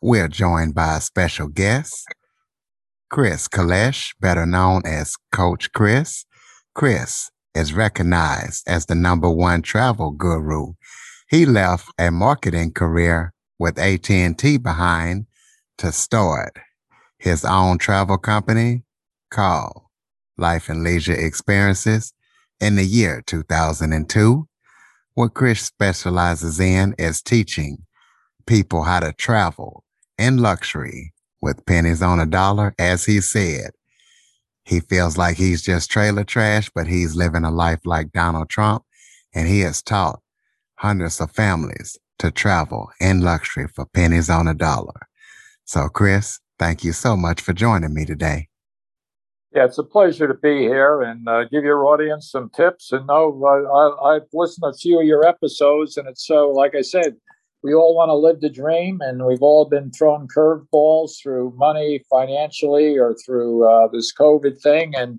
we're joined by a special guest, Chris Kalesh, better known as Coach Chris. Chris is recognized as the number one travel guru. He left a marketing career with AT&T behind to start his own travel company called Life and Leisure Experiences in the year 2002. What Chris specializes in is teaching people how to travel in luxury with pennies on a dollar. As he said, he feels like he's just trailer trash, but he's living a life like Donald Trump. And he has taught hundreds of families to travel in luxury for pennies on a dollar. So, Chris, thank you so much for joining me today. Yeah, it's a pleasure to be here and uh, give your audience some tips. And no, I, have listened to a few of your episodes, and it's so, like I said, we all want to live the dream, and we've all been thrown curveballs through money, financially, or through uh, this COVID thing, and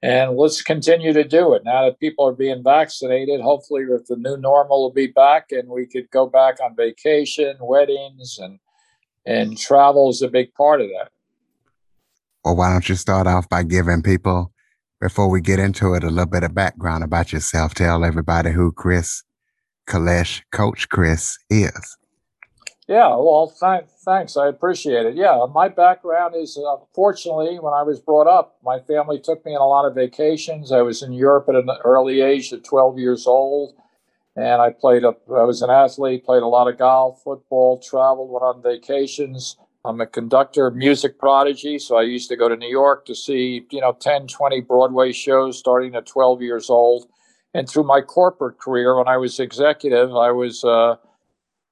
and let's continue to do it now that people are being vaccinated. Hopefully, if the new normal will be back, and we could go back on vacation, weddings, and and travel is a big part of that. Well, why don't you start off by giving people, before we get into it, a little bit of background about yourself? Tell everybody who Chris Kalesh, Coach Chris is. Yeah, well, th- thanks. I appreciate it. Yeah, my background is uh, fortunately, when I was brought up, my family took me on a lot of vacations. I was in Europe at an early age, at 12 years old, and I played. A, I was an athlete, played a lot of golf, football, traveled, went on vacations. I'm a conductor, music prodigy, so I used to go to New York to see, you know, 10, 20 Broadway shows starting at 12 years old. And through my corporate career, when I was executive, I was uh,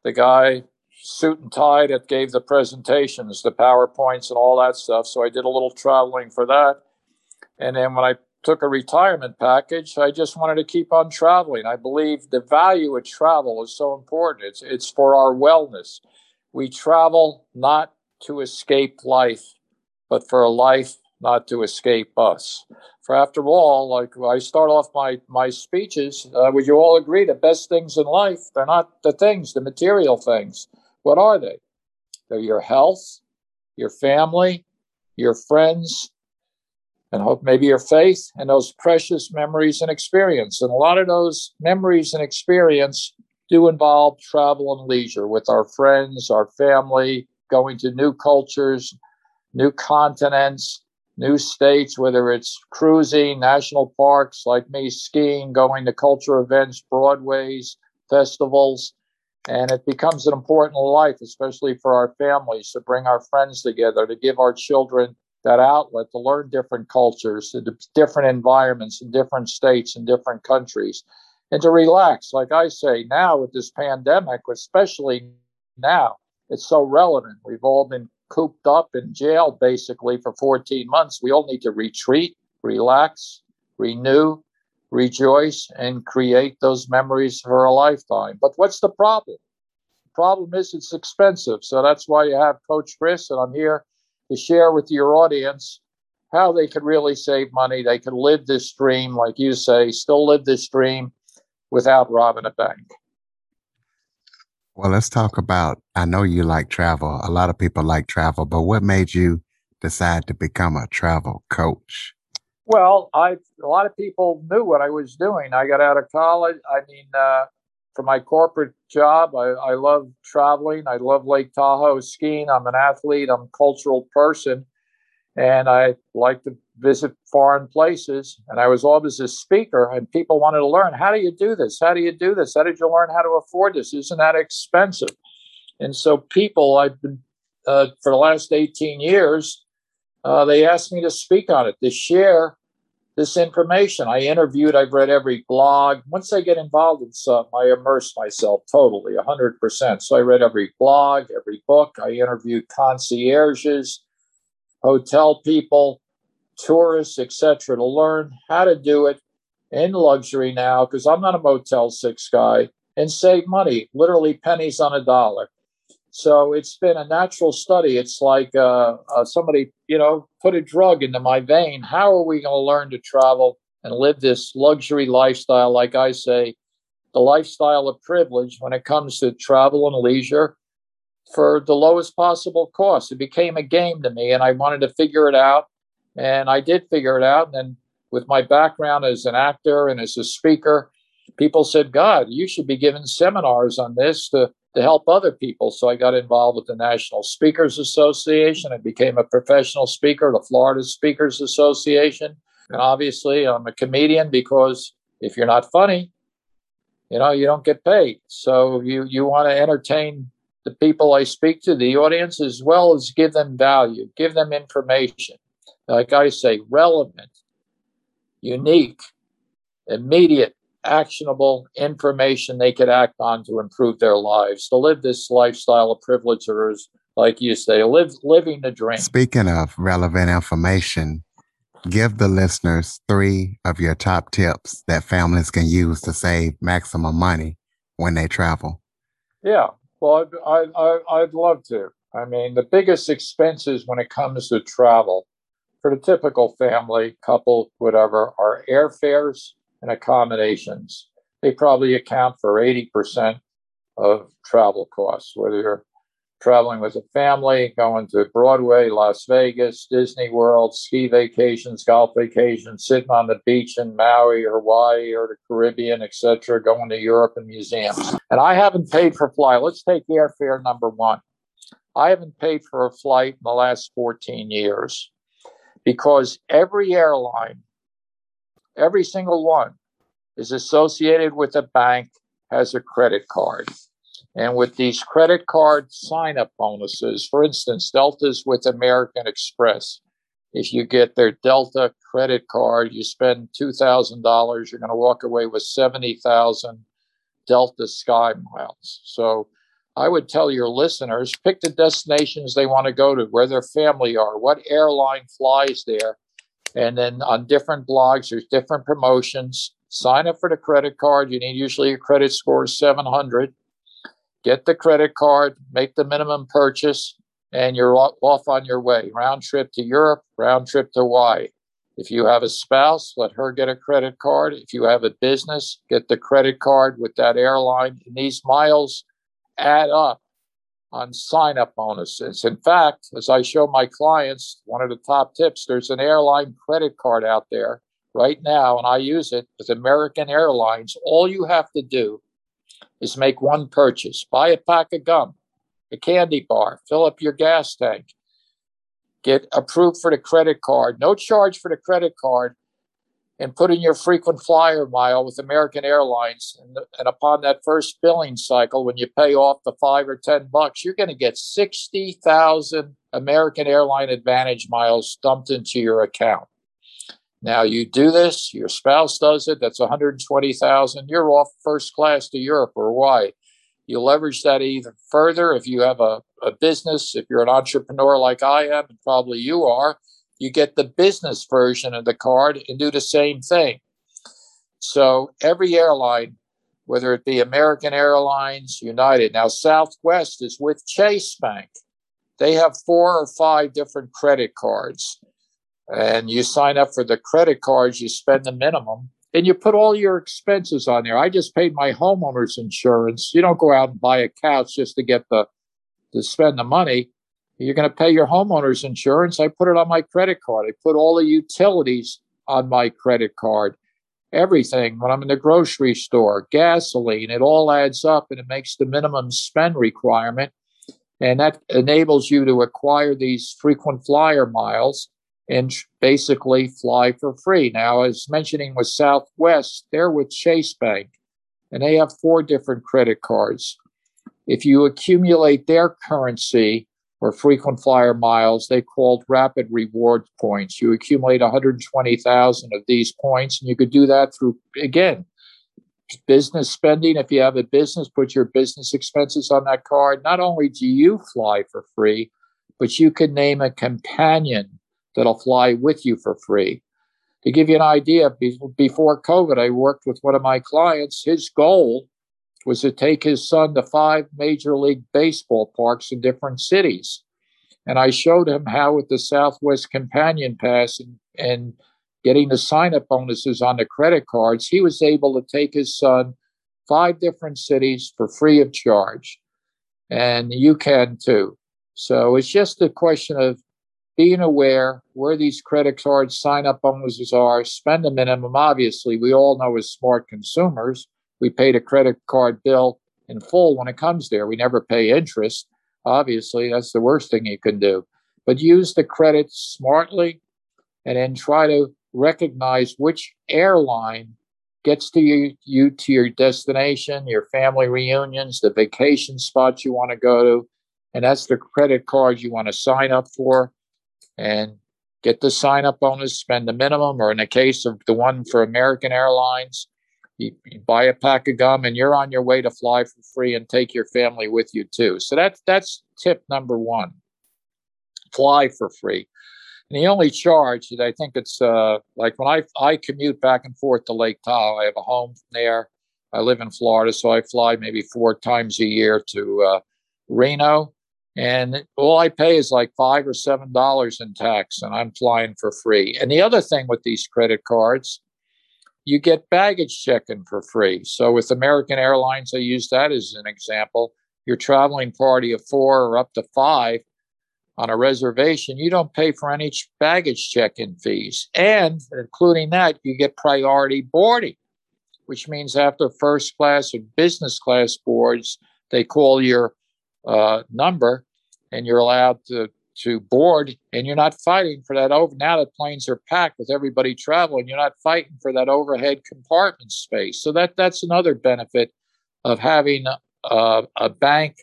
the guy suit and tie that gave the presentations, the PowerPoints, and all that stuff. So I did a little traveling for that. And then when I took a retirement package, I just wanted to keep on traveling. I believe the value of travel is so important. It's it's for our wellness. We travel not to escape life, but for a life not to escape us. For after all, like I start off my my speeches, uh, would you all agree the best things in life they're not the things, the material things. What are they? They're your health, your family, your friends, and hope maybe your faith and those precious memories and experience. And a lot of those memories and experience do involve travel and leisure with our friends, our family, going to new cultures, new continents, new states, whether it's cruising, national parks, like me, skiing, going to culture events, Broadways, festivals. And it becomes an important life, especially for our families, to bring our friends together, to give our children that outlet to learn different cultures, different environments in different states and different countries, and to relax. Like I say, now with this pandemic, especially now, it's so relevant. We've all been cooped up in jail basically for 14 months. We all need to retreat, relax, renew, rejoice, and create those memories for a lifetime. But what's the problem? The problem is it's expensive. So that's why you have Coach Chris, and I'm here to share with your audience how they could really save money. They can live this dream, like you say, still live this dream without robbing a bank. Well, let's talk about. I know you like travel. A lot of people like travel, but what made you decide to become a travel coach? Well, I a lot of people knew what I was doing. I got out of college. I mean, uh, for my corporate job, I, I love traveling. I love Lake Tahoe skiing. I'm an athlete. I'm a cultural person, and I like to visit foreign places. And I was always a speaker, and people wanted to learn how do you do this? How do you do this? How did you learn how to afford this? Isn't that expensive? And so, people, I've been uh, for the last 18 years, uh, they asked me to speak on it, to share this information. I interviewed, I've read every blog. Once I get involved in something, I immerse myself totally, 100%. So I read every blog, every book. I interviewed concierges, hotel people, tourists, etc., to learn how to do it in luxury now, because I'm not a Motel 6 guy, and save money, literally pennies on a dollar. So it's been a natural study. It's like uh, uh, somebody, you know, put a drug into my vein. How are we going to learn to travel and live this luxury lifestyle? Like I say, the lifestyle of privilege when it comes to travel and leisure for the lowest possible cost. It became a game to me, and I wanted to figure it out. And I did figure it out. And then with my background as an actor and as a speaker, people said, God, you should be giving seminars on this to to help other people. So I got involved with the National Speakers Association. I became a professional speaker, the Florida Speakers Association. And obviously, I'm a comedian because if you're not funny, you know, you don't get paid. So you, you want to entertain the people I speak to, the audience, as well as give them value, give them information. Like I say, relevant, unique, immediate, actionable information they could act on to improve their lives, to live this lifestyle of privilege, or like you say, live living the dream. Speaking of relevant information, give the listeners three of your top tips that families can use to save maximum money when they travel. Yeah, well, I, I, I'd love to. I mean, the biggest expenses when it comes to travel for the typical family, couple, whatever, are airfares and accommodations. They probably account for 80% of travel costs, whether you're traveling with a family, going to Broadway, Las Vegas, Disney World, ski vacations, golf vacations, sitting on the beach in Maui or Hawaii or the Caribbean, etc., going to Europe and museums. And I haven't paid for flight. Let's take airfare number one. I haven't paid for a flight in the last 14 years because every airline every single one is associated with a bank, has a credit card. And with these credit card sign up bonuses, for instance, Delta's with American Express. If you get their Delta credit card, you spend $2,000, you're going to walk away with 70,000 Delta Sky miles. So I would tell your listeners pick the destinations they want to go to, where their family are, what airline flies there, and then on different blogs, there's different promotions. Sign up for the credit card. You need usually a credit score of 700. Get the credit card, make the minimum purchase, and you're off on your way. Round trip to Europe, round trip to Hawaii. If you have a spouse, let her get a credit card. If you have a business, get the credit card with that airline. And these miles add up on sign up bonuses. In fact, as I show my clients, one of the top tips there's an airline credit card out there right now, and I use it with American Airlines. All you have to do is make one purchase buy a pack of gum, a candy bar, fill up your gas tank, get approved for the credit card, no charge for the credit card and put in your frequent flyer mile with American Airlines. And, and, upon that first billing cycle, when you pay off the five or 10 bucks, you're going to get 60,000 American Airline Advantage miles dumped into your account. Now you do this, your spouse does it, that's 120,000. You're off first class to Europe or Hawaii. You leverage that even further if you have a, a business, if you're an entrepreneur like I am, and probably you are you get the business version of the card and do the same thing. So every airline, whether it be American Airlines, United, now Southwest is with Chase Bank. They have four or five different credit cards. And you sign up for the credit cards, you spend the minimum, and you put all your expenses on there. I just paid my homeowner's insurance. You don't go out and buy a couch just to get the to spend the money. You're going to pay your homeowner's insurance. I put it on my credit card. I put all the utilities on my credit card. Everything when I'm in the grocery store, gasoline, it all adds up and it makes the minimum spend requirement. And that enables you to acquire these frequent flyer miles and basically fly for free. Now, as mentioning with Southwest, they're with Chase Bank and they have four different credit cards. If you accumulate their currency, or frequent flyer miles. They called rapid reward points. You accumulate 120,000 of these points, and you could do that through, again, business spending. If you have a business, put your business expenses on that card. Not only do you fly for free, but you can name a companion that'll fly with you for free. To give you an idea, before COVID, I worked with one of my clients. His goal was to take his son to five major league baseball parks in different cities. And I showed him how, with the Southwest Companion Pass and, and getting the sign up bonuses on the credit cards, he was able to take his son five different cities for free of charge. And you can too. So it's just a question of being aware where these credit card sign up bonuses are, spend a minimum. Obviously, we all know as smart consumers, we paid a credit card bill in full when it comes there. We never pay interest. Obviously, that's the worst thing you can do. But use the credit smartly and then try to recognize which airline gets to you, you to your destination, your family reunions, the vacation spots you want to go to. And that's the credit card you want to sign up for and get the sign up bonus, spend the minimum, or in the case of the one for American Airlines, you, you, buy a pack of gum and you're on your way to fly for free and take your family with you too. So that's that's tip number one. Fly for free. And the only charge that I think it's uh, like when I I commute back and forth to Lake Tahoe, I have a home there. I live in Florida, so I fly maybe four times a year to uh, Reno, and all I pay is like five or seven dollars in tax, and I'm flying for free. And the other thing with these credit cards you get baggage check-in for free. So with American Airlines, I use that as an example. Your traveling party of four or up to five on a reservation, you don't pay for any baggage check-in fees. And including that, you get priority boarding, which means after first class or business class boards, they call your uh, number and you're allowed to to board and you're not fighting for that over now that planes are packed with everybody traveling you're not fighting for that overhead compartment space. So that that's another benefit of having a, a bank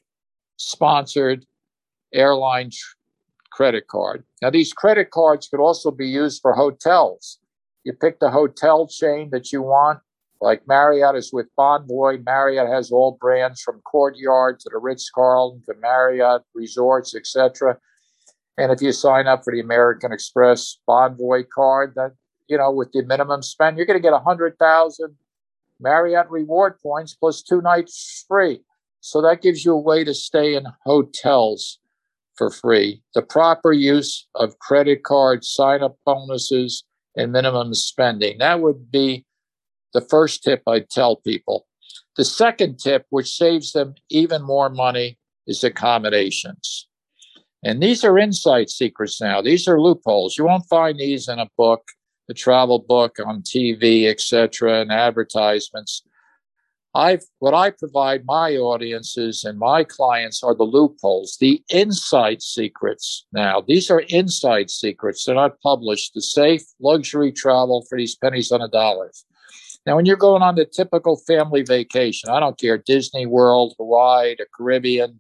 sponsored airline tr- credit card. Now these credit cards could also be used for hotels. You pick the hotel chain that you want like marriott is with bonvoy marriott has all brands from courtyard to the ritz-carlton to marriott resorts etc and if you sign up for the American Express Bonvoy card, that you know, with the minimum spend, you're going to get a hundred thousand Marriott reward points plus two nights free. So that gives you a way to stay in hotels for free. The proper use of credit card sign up bonuses and minimum spending. That would be the first tip I'd tell people. The second tip, which saves them even more money, is accommodations. And these are inside secrets now. These are loopholes. You won't find these in a book, a travel book, on TV, etc., and advertisements. I've what I provide my audiences and my clients are the loopholes, the inside secrets. Now, these are inside secrets. They're not published. The safe luxury travel for these pennies on a dollar. Now, when you're going on the typical family vacation, I don't care Disney World, Hawaii, the Caribbean,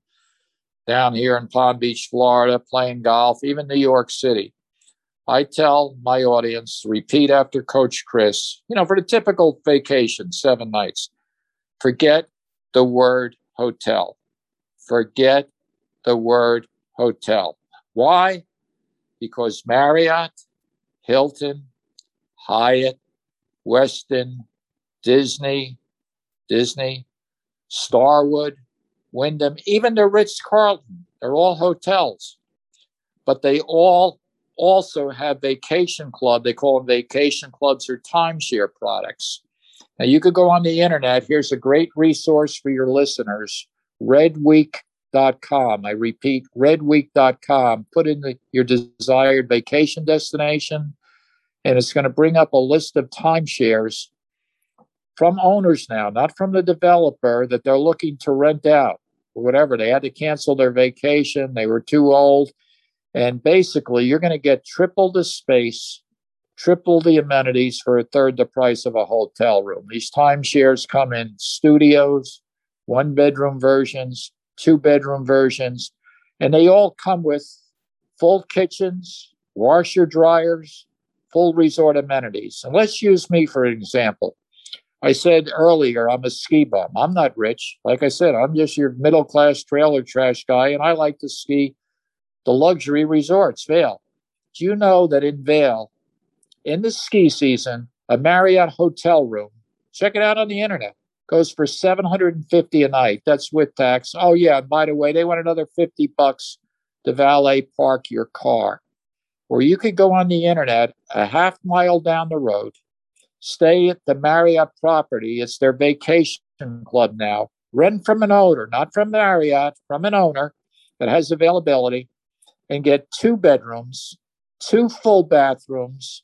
down here in Palm Beach, Florida, playing golf, even New York City. I tell my audience, repeat after Coach Chris, you know, for the typical vacation, seven nights, forget the word hotel. Forget the word hotel. Why? Because Marriott, Hilton, Hyatt, Westin, Disney, Disney, Starwood, Wyndham, even the Ritz Carlton. They're all hotels, but they all also have vacation club. They call them vacation clubs or timeshare products. Now you could go on the internet. Here's a great resource for your listeners: redweek.com. I repeat, redweek.com. Put in the, your desired vacation destination, and it's going to bring up a list of timeshares from owners now, not from the developer, that they're looking to rent out or whatever. They had to cancel their vacation. They were too old. And basically, you're going to get triple the space, triple the amenities for a third the price of a hotel room. These timeshares come in studios, one bedroom versions, two bedroom versions. And they all come with full kitchens, washer dryers, full resort amenities. And let's use me for an example. I said earlier, I'm a ski bum. I'm not rich. Like I said, I'm just your middle class trailer trash guy, and I like to ski the luxury resorts, Vail. Do you know that in Vail, in the ski season, a Marriott hotel room, check it out on the internet, goes for 750 a night. That's with tax. Oh, yeah. By the way, they want another 50 bucks to valet park your car. Or you could go on the internet a half mile down the road stay at the Marriott property. It's their vacation club now. Rent from an owner, not from Marriott, from an owner that has availability, and get two bedrooms, two full bathrooms,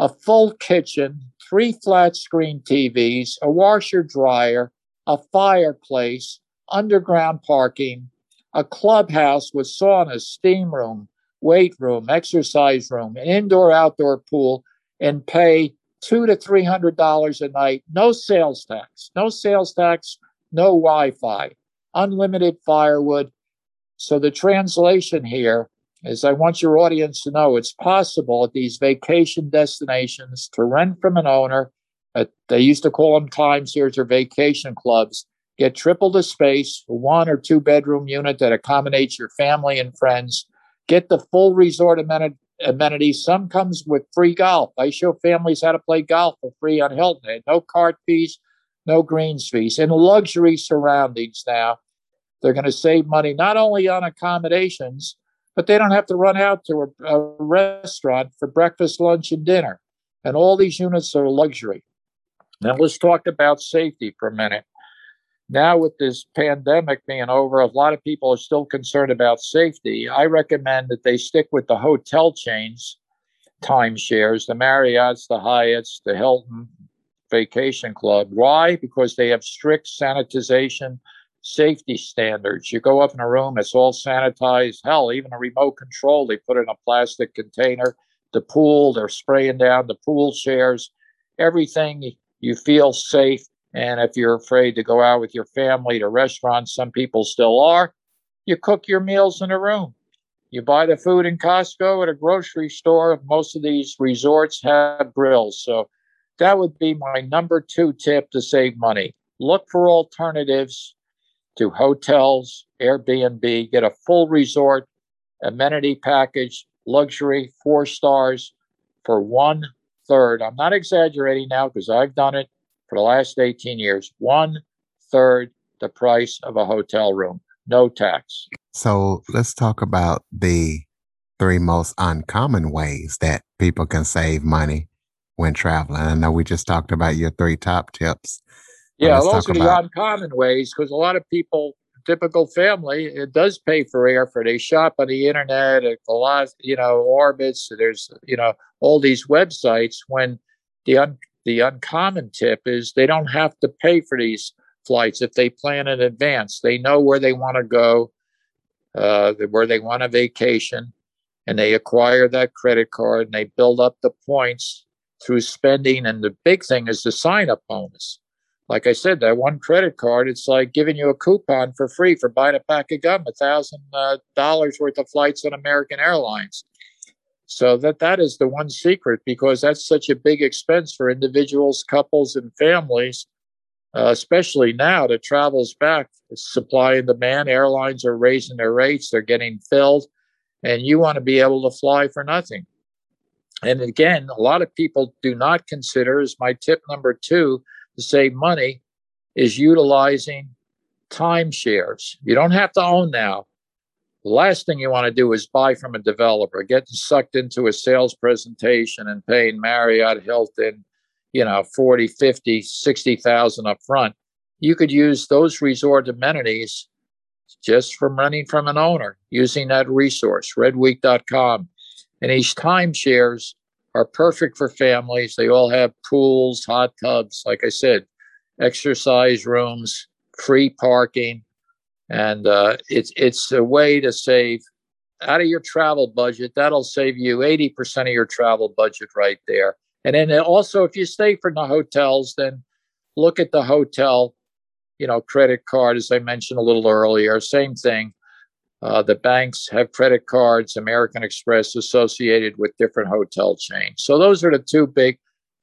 a full kitchen, three flat screen TVs, a washer dryer, a fireplace, underground parking, a clubhouse with sauna, steam room, weight room, exercise room, an indoor outdoor pool, and pay two to three hundred dollars a night, no sales tax, no sales tax, no Wi-Fi, unlimited firewood. So the translation here is I want your audience to know it's possible at these vacation destinations to rent from an owner. They used to call them timeshares or vacation clubs. Get triple the space, one or two bedroom unit that accommodates your family and friends. Get the full resort amenity amenities. Some comes with free golf. I show families how to play golf for free on Hilton. No cart fees, no greens fees. In luxury surroundings now, they're going to save money not only on accommodations, but they don't have to run out to a, a restaurant for breakfast, lunch, and dinner. And all these units are luxury. Now let's talk about safety for a minute now with this pandemic being over, a lot of people are still concerned about safety. I recommend that they stick with the hotel chains, timeshares, the Marriotts, the Hyatts, the Hilton Vacation Club. Why? Because they have strict sanitization safety standards. You go up in a room, it's all sanitized. Hell, even a remote control, they put in a plastic container. The pool, they're spraying down the pool chairs. Everything you feel safe and if you're afraid to go out with your family to restaurants, some people still are, you cook your meals in a room. You buy the food in Costco at a grocery store. Most of these resorts have grills. So that would be my number two tip to save money. Look for alternatives to hotels, Airbnb, get a full resort amenity package, luxury, four stars for one third. I'm not exaggerating now because I've done it for the last 18 years, one third the price of a hotel room, no tax. So let's talk about the three most uncommon ways that people can save money when traveling. I know we just talked about your three top tips. Yeah, those are the about- uncommon ways because a lot of people, typical family, it does pay for airfare. They shop on the internet, a lot, you know, Orbitz. There's, you know, all these websites. When the un- the uncommon tip is they don't have to pay for these flights if they plan in advance. They know where they want to go, uh, where they want a vacation, and they acquire that credit card and they build up the points through spending. And the big thing is the sign up bonus. Like I said, that one credit card, it's like giving you a coupon for free for buying a pack of gum, a thousand uh, dollars worth of flights on American Airlines. So that that is the one secret because that's such a big expense for individuals, couples, and families, uh, especially now that travel's back. It's supply and demand. Airlines are raising their rates; they're getting filled, and you want to be able to fly for nothing. And again, a lot of people do not consider is my tip number two to save money is utilizing timeshares. You don't have to own now. The last thing you want to do is buy from a developer, getting sucked into a sales presentation and paying Marriott, Hilton, you know, 40, 50, 60,000 up front. You could use those resort amenities just from running from an owner using that resource, redweek.com. And these timeshares are perfect for families. They all have pools, hot tubs, like I said, exercise rooms, free parking and uh, it's it's a way to save out of your travel budget. That'll save you eighty percent of your travel budget right there. And then also, if you stay for the hotels, then look at the hotel, you know, credit card as I mentioned a little earlier. Same thing. Uh, the banks have credit cards, American Express associated with different hotel chains. So those are the two big,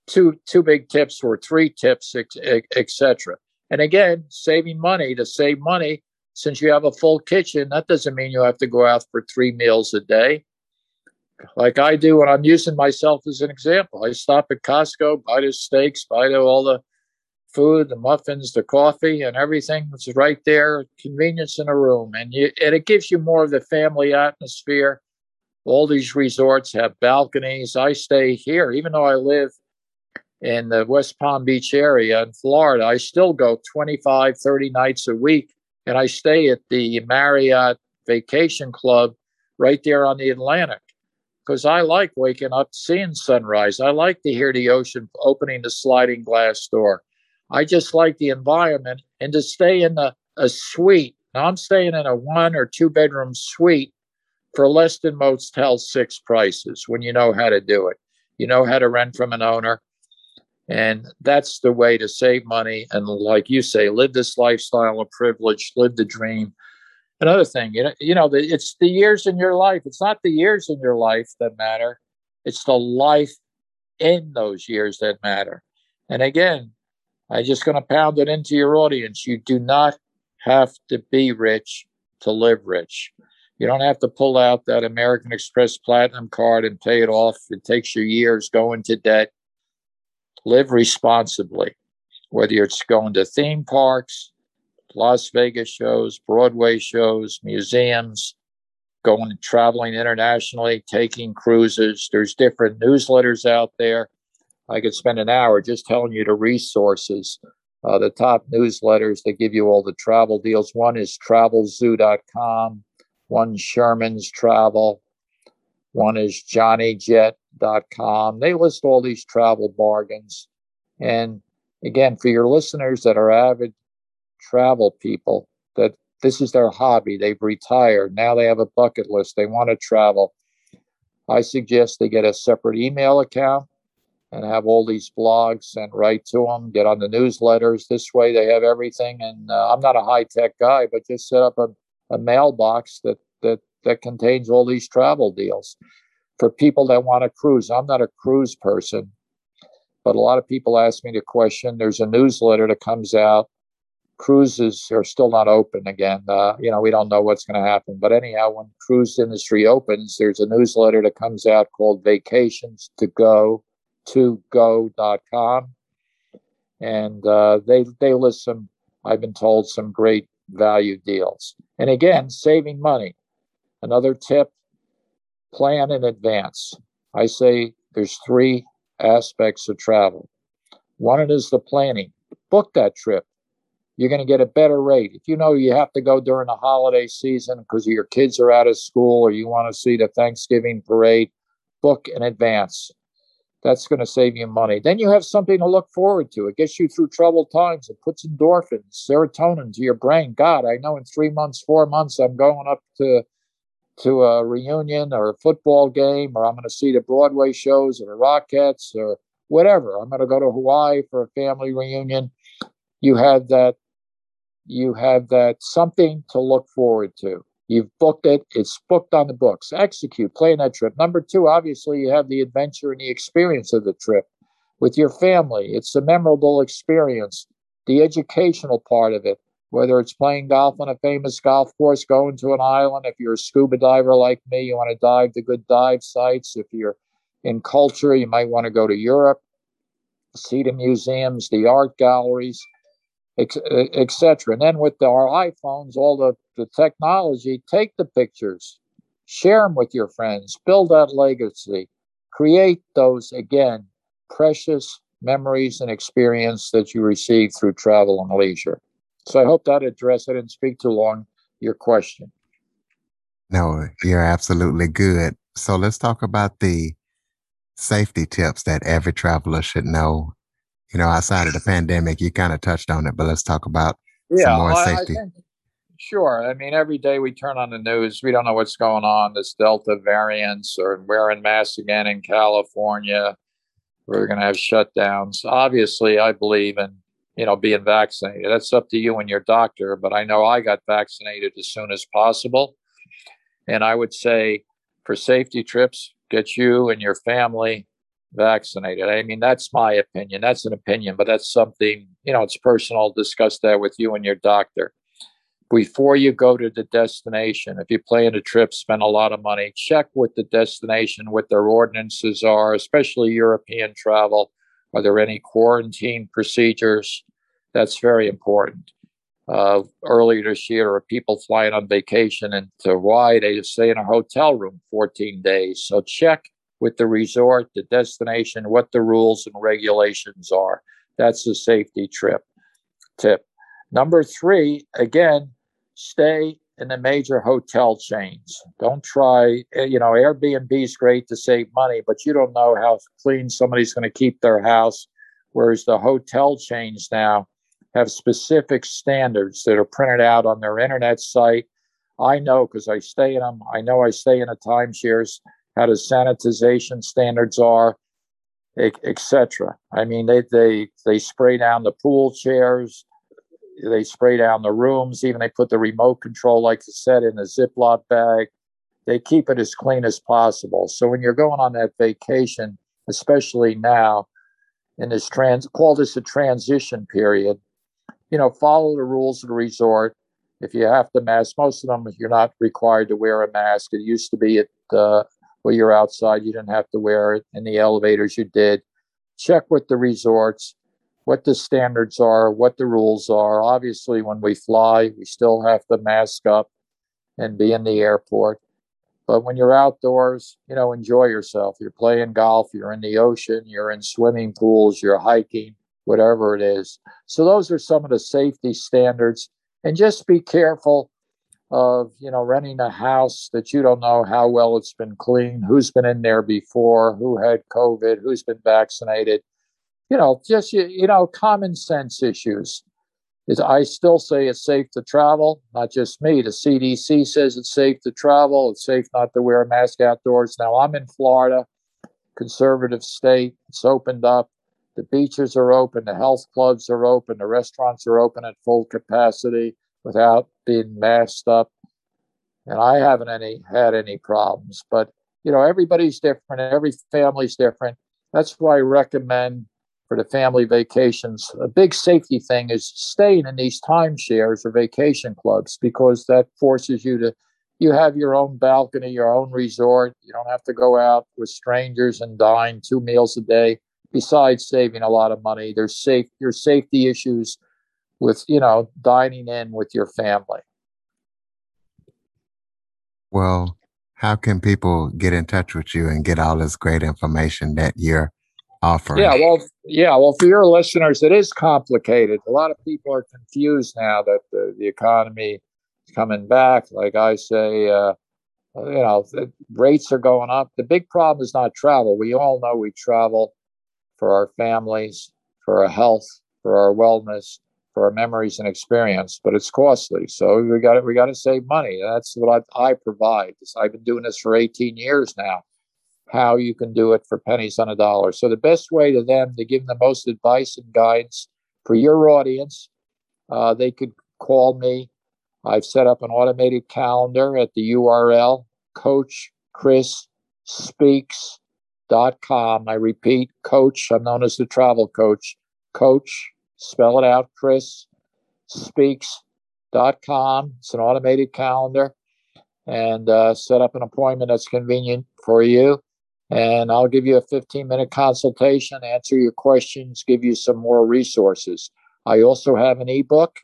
two two big tips or three tips, etc. And again, saving money to save money. Since you have a full kitchen, that doesn't mean you have to go out for three meals a day. Like I do when I'm using myself as an example. I stop at Costco, buy the steaks, buy the, all the food, the muffins, the coffee, and everything. that's right there, convenience in a room, and you and it gives you more of the family atmosphere. All these resorts have balconies. I stay here, even though I live in the West Palm Beach area in Florida. I still go 25, 30 nights a week, and I stay at the Marriott Vacation Club right there on the Atlantic because I like waking up, seeing sunrise. I like to hear the ocean opening the sliding glass door. I just like the environment and to stay in a, a suite. Now I'm staying in a one or two bedroom suite for less than most Motel 6 prices when you know how to do it. You know how to rent from an owner. And that's the way to save money. And like you say, live this lifestyle of privilege, live the dream. Another thing, you know, you know, it's the years in your life. It's not the years in your life that matter. It's the life in those years that matter. And again, I'm just going to pound it into your audience. You do not have to be rich to live rich. You don't have to pull out that American Express Platinum card and pay it off. It takes you years going to debt. Live responsibly, whether it's going to theme parks, Las Vegas shows, Broadway shows, museums, going traveling internationally, taking cruises. There's different newsletters out there. I could spend an hour just telling you the resources, uh, the top newsletters that give you all the travel deals. One is travelzoo.com, one Sherman's Travel, one is johnnyjet.com. They list all these travel bargains. And again, for your listeners that are avid travel people, that this is their hobby, they've retired, now they have a bucket list, they want to travel. I suggest they get a separate email account and have all these blogs sent right to them, get on the newsletters. This way they have everything. And uh, I'm not a high tech guy, but just set up a, a mailbox that, that, that contains all these travel deals for people that want to cruise. I'm not a cruise person, but a lot of people ask me the question. There's a newsletter that comes out. Cruises are still not open again. Uh, you know, we don't know what's going to happen. But anyhow, when cruise industry opens, there's a newsletter that comes out called Vacations to Go to go.com. And uh, they, they list some, I've been told, some great value deals. And again, saving money. Another tip plan in advance. I say there's three aspects of travel. One is the planning. Book that trip. You're going to get a better rate. If you know you have to go during the holiday season because your kids are out of school or you want to see the Thanksgiving parade, book in advance. That's going to save you money. Then you have something to look forward to. It gets you through troubled times. It puts endorphins, serotonin to your brain. God, I know in three months, four months, I'm going up to to a reunion or a football game, or I'm going to see the Broadway shows or the Rockettes or whatever. I'm going to go to Hawaii for a family reunion. You have that. You have that something to look forward to. You've booked it. It's booked on the books. Execute, plan that trip. Number two, obviously, you have the adventure and the experience of the trip with your family. It's a memorable experience. The educational part of it, whether it's playing golf on a famous golf course, going to an island. If you're a scuba diver like me, you want to dive to good dive sites. If you're in culture, you might want to go to Europe, see the museums, the art galleries etc. And then with our iPhones, all the, the technology, take the pictures, share them with your friends, build that legacy, create those, again, precious memories and experience that you receive through travel and leisure. So I hope that addressed, I didn't speak too long, your question. No, you're absolutely good. So let's talk about the safety tips that every traveler should know you know, outside of the pandemic, you kind of touched on it, but let's talk about yeah, some more well, safety. I think, sure. I mean, every day we turn on the news, we don't know what's going on. This Delta variants, or wearing masks again in California. We're going to have shutdowns. Obviously, I believe in you know being vaccinated. That's up to you and your doctor. But I know I got vaccinated as soon as possible. And I would say for safety trips, get you and your family vaccinated. I mean, that's my opinion. That's an opinion, but that's something, you know, it's personal. Discuss that with you and your doctor. Before you go to the destination, if you plan a trip, spend a lot of money, check with the destination what their ordinances are, especially European travel. Are there any quarantine procedures? That's very important. Uh, earlier this year, people flying on vacation into Hawaii, they stay in a hotel room 14 days. So check with the resort, the destination, what the rules and regulations are. That's a safety trip tip. Number three, again, stay in the major hotel chains. Don't try, eh, you know, Airbnb is great to save money, but you don't know how clean somebody's going to keep their house. Whereas the hotel chains now have specific standards that are printed out on their internet site. I know because I stay in them. I know I stay in the timeshares how the sanitization standards are, etc. I mean, they they they spray down the pool chairs, they spray down the rooms. Even they put the remote control, like I said, in a Ziploc bag. They keep it as clean as possible. So when you're going on that vacation, especially now in this trans, call this a transition period. You know, follow the rules of the resort. If you have to mask, most of them you're not required to wear a mask. It used to be at uh, where you're outside, you didn't have to wear it. In the elevators, you did. Check with the resorts what the standards are, what the rules are. Obviously, when we fly, we still have to mask up and be in the airport. But when you're outdoors, you know, enjoy yourself. You're playing golf, you're in the ocean, you're in swimming pools, you're hiking, whatever it is. So, those are some of the safety standards. And just be careful of you know renting a house that you don't know how well it's been cleaned who's been in there before who had covid who's been vaccinated you know just you know common sense issues. Is i still say it's safe to travel not just me. The cdc says it's safe to travel. It's safe not to wear a mask outdoors. Now i'm in florida conservative state. It's opened up. The beaches are open. The health clubs are open. The restaurants are open at full capacity without being masked up. And I haven't any had any problems. But you know, everybody's different, every family's different. That's why I recommend for the family vacations, a big safety thing is staying in these timeshares or vacation clubs because that forces you to you have your own balcony, your own resort. You don't have to go out with strangers and dine two meals a day. Besides saving a lot of money, there's safe your safety issues with you know dining in with your family well how can people get in touch with you and get all this great information that you're offering yeah well yeah well for your listeners it is complicated a lot of people are confused now that the, the economy is coming back like i say uh, you know rates are going up the big problem is not travel we all know we travel for our families for our health for our wellness for our memories and experience, but it's costly. So we got to, we got to save money. That's what I, I provide. I've been doing this for 18 years now. How you can do it for pennies on a dollar. So the best way to them to give them the most advice and guidance for your audience, uh, they could call me. I've set up an automated calendar at the URL Coach Chris Speaks.com. I repeat, Coach. I'm known as the travel coach. Coach spell it out, Chris speaks.com. It's an automated calendar and uh, set up an appointment that's convenient for you. And I'll give you a 15 minute consultation, answer your questions, give you some more resources. I also have an ebook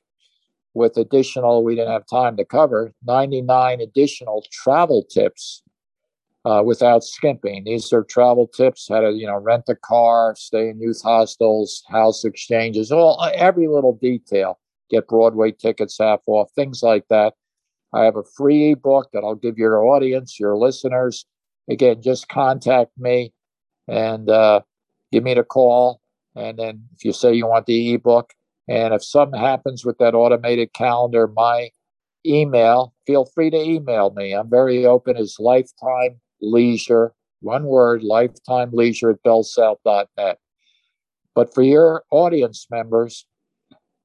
with additional, we didn't have time to cover, 99 additional travel tips uh, without skimping. These are travel tips: how to, you know, rent a car, stay in youth hostels, house exchanges, all every little detail. Get Broadway tickets half off, things like that. I have a free ebook that I'll give your audience, your listeners. Again, just contact me and uh, give me the call. And then if you say you want the ebook, and if something happens with that automated calendar, my email, feel free to email me. I'm very open as lifetime leisure, one word, lifetime leisure at bellsouth.net. But for your audience members,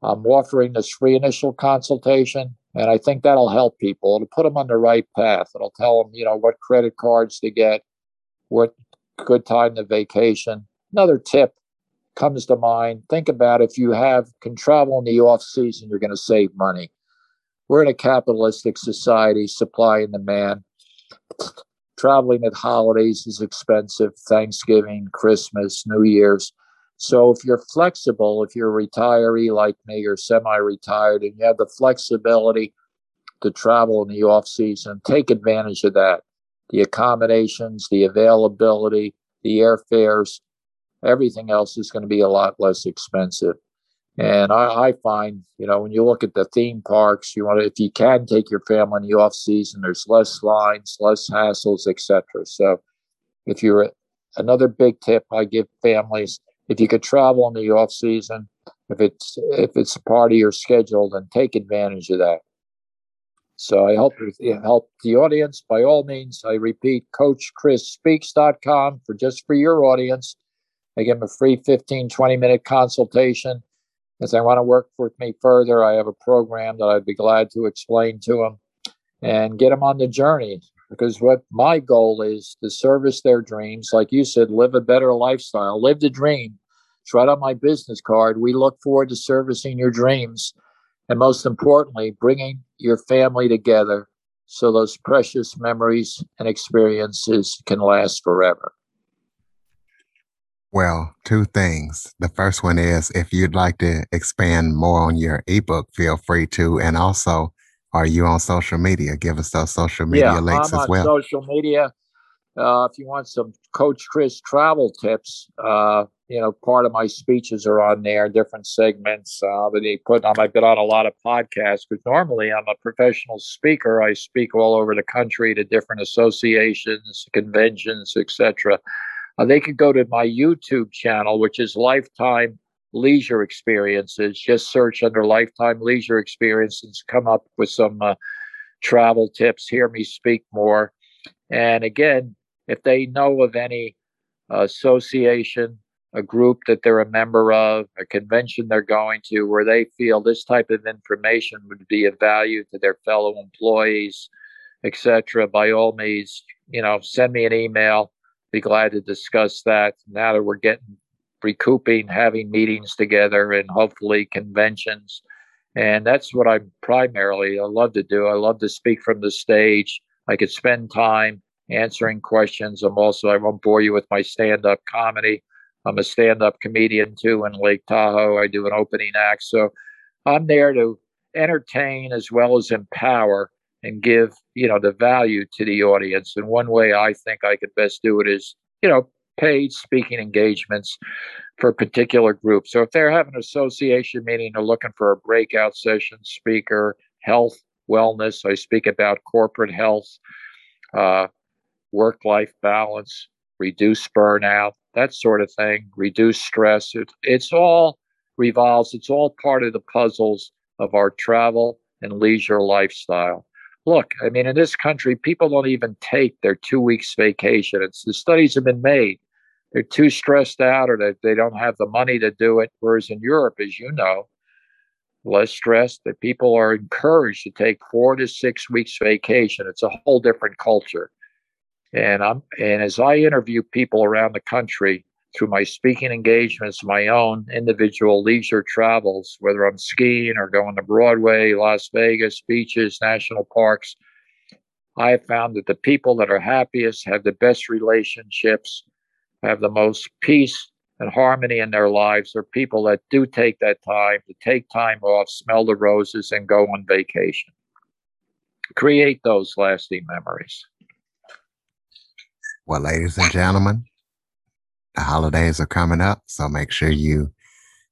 I'm offering this free initial consultation And I think that'll help people. It'll put them on the right path. It'll tell them, you know, what credit cards to get, what good time to vacation. Another tip comes to mind think about if you have can travel in the off season you're going to save money we're in a capitalistic society supply and demand traveling at holidays is expensive thanksgiving christmas new year's so if you're flexible if you're a retiree like me or semi-retired and you have the flexibility to travel in the off season take advantage of that the accommodations the availability the airfares everything else is going to be a lot less expensive. And I, I, find, you know, when you look at the theme parks, you want to, if you can take your family in the off season, there's less lines, less hassles, etc. So, if you're another big tip I give families, if you could travel in the off season, if it's if it's a part of your schedule, then take advantage of that. So I hope it help the audience. By all means, I repeat, CoachChrisSpeaks.com for just for your audience. I give them a free 15, 20 minute consultation. If they want to work with me further, I have a program that I'd be glad to explain to them and get them on the journey. Because what my goal is to service their dreams. Like you said, live a better lifestyle, live the dream. It's right on my business card. We look forward to servicing your dreams. And most importantly, bringing your family together so those precious memories and experiences can last forever. Well, two things. The first one is if you'd like to expand more on your ebook, feel free to. And also, are you on social media? Give us those social media yeah, links I'm as well. social media. Uh, if you want some Coach Chris travel tips, uh, you know, part of my speeches are on there, different segments. Uh, but they put on. I've been on a lot of podcasts because normally I'm a professional speaker. I speak all over the country to different associations, conventions, etc. Uh, they could go to my YouTube channel, which is Lifetime Leisure Experiences. Just search under Lifetime Leisure Experiences, come up with some uh, travel tips, hear me speak more. And again, if they know of any association, a group that they're a member of, a convention they're going to, where they feel this type of information would be of value to their fellow employees, etc., by all means, you know, send me an email be glad to discuss that now that we're getting recouping, having meetings together, and hopefully conventions. And that's what I primarily I love to do. I love to speak from the stage. I could spend time answering questions. I'm also I won't bore you with my stand-up comedy. I'm a stand-up comedian too in Lake Tahoe. I do an opening act, so I'm there to entertain as well as empower and give you know the value to the audience and one way i think i could best do it is you know paid speaking engagements for particular groups so if they're having an association meeting they're looking for a breakout session speaker health wellness i speak about corporate health uh, work life balance reduce burnout that sort of thing reduce stress it, it's all revolves it's all part of the puzzles of our travel and leisure lifestyle look, I mean, in this country, people don't even take their two weeks vacation. It's the studies have been made. They're too stressed out or that they don't have the money to do it. Whereas in Europe, as you know, less stressed, that people are encouraged to take four to six weeks vacation. It's a whole different culture. And I'm and as I interview people around the country, through my speaking engagements, my own individual leisure travels, whether I'm skiing or going to Broadway, Las Vegas, beaches, national parks, I have found that the people that are happiest have the best relationships, have the most peace and harmony in their lives are people that do take that time to take time off, smell the roses, and go on vacation. Create those lasting memories. Well, ladies and gentlemen, the holidays are coming up, so make sure you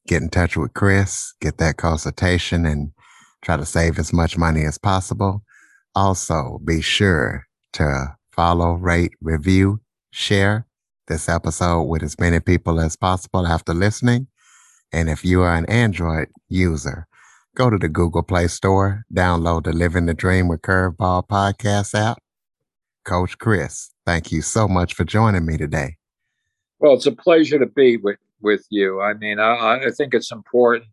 get in touch with Chris, get that consultation, and try to save as much money as possible. Also, be sure to follow, rate, review, share this episode with as many people as possible after listening. And if you are an Android user, go to the Google Play Store, download the Living the Dream with Curveball podcast app. Coach Chris, thank you so much for joining me today. Well, it's a pleasure to be with, with you. I mean, I, I think it's important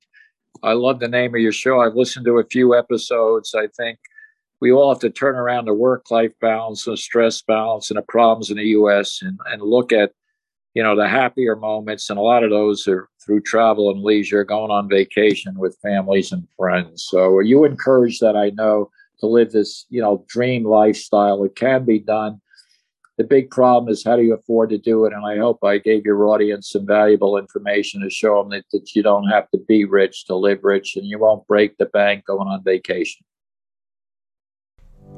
I love the name of your show. I've listened to a few episodes. I think we all have to turn around the work life balance and stress balance and the problems in the US and, and look at, you know, the happier moments. And a lot of those are through travel and leisure, going on vacation with families and friends. So you encouraged that I know to live this, you know, dream lifestyle? It can be done. The big problem is how do you afford to do it? And I hope I gave your audience some valuable information to show them that, that you don't have to be rich to live rich and you won't break the bank going on vacation.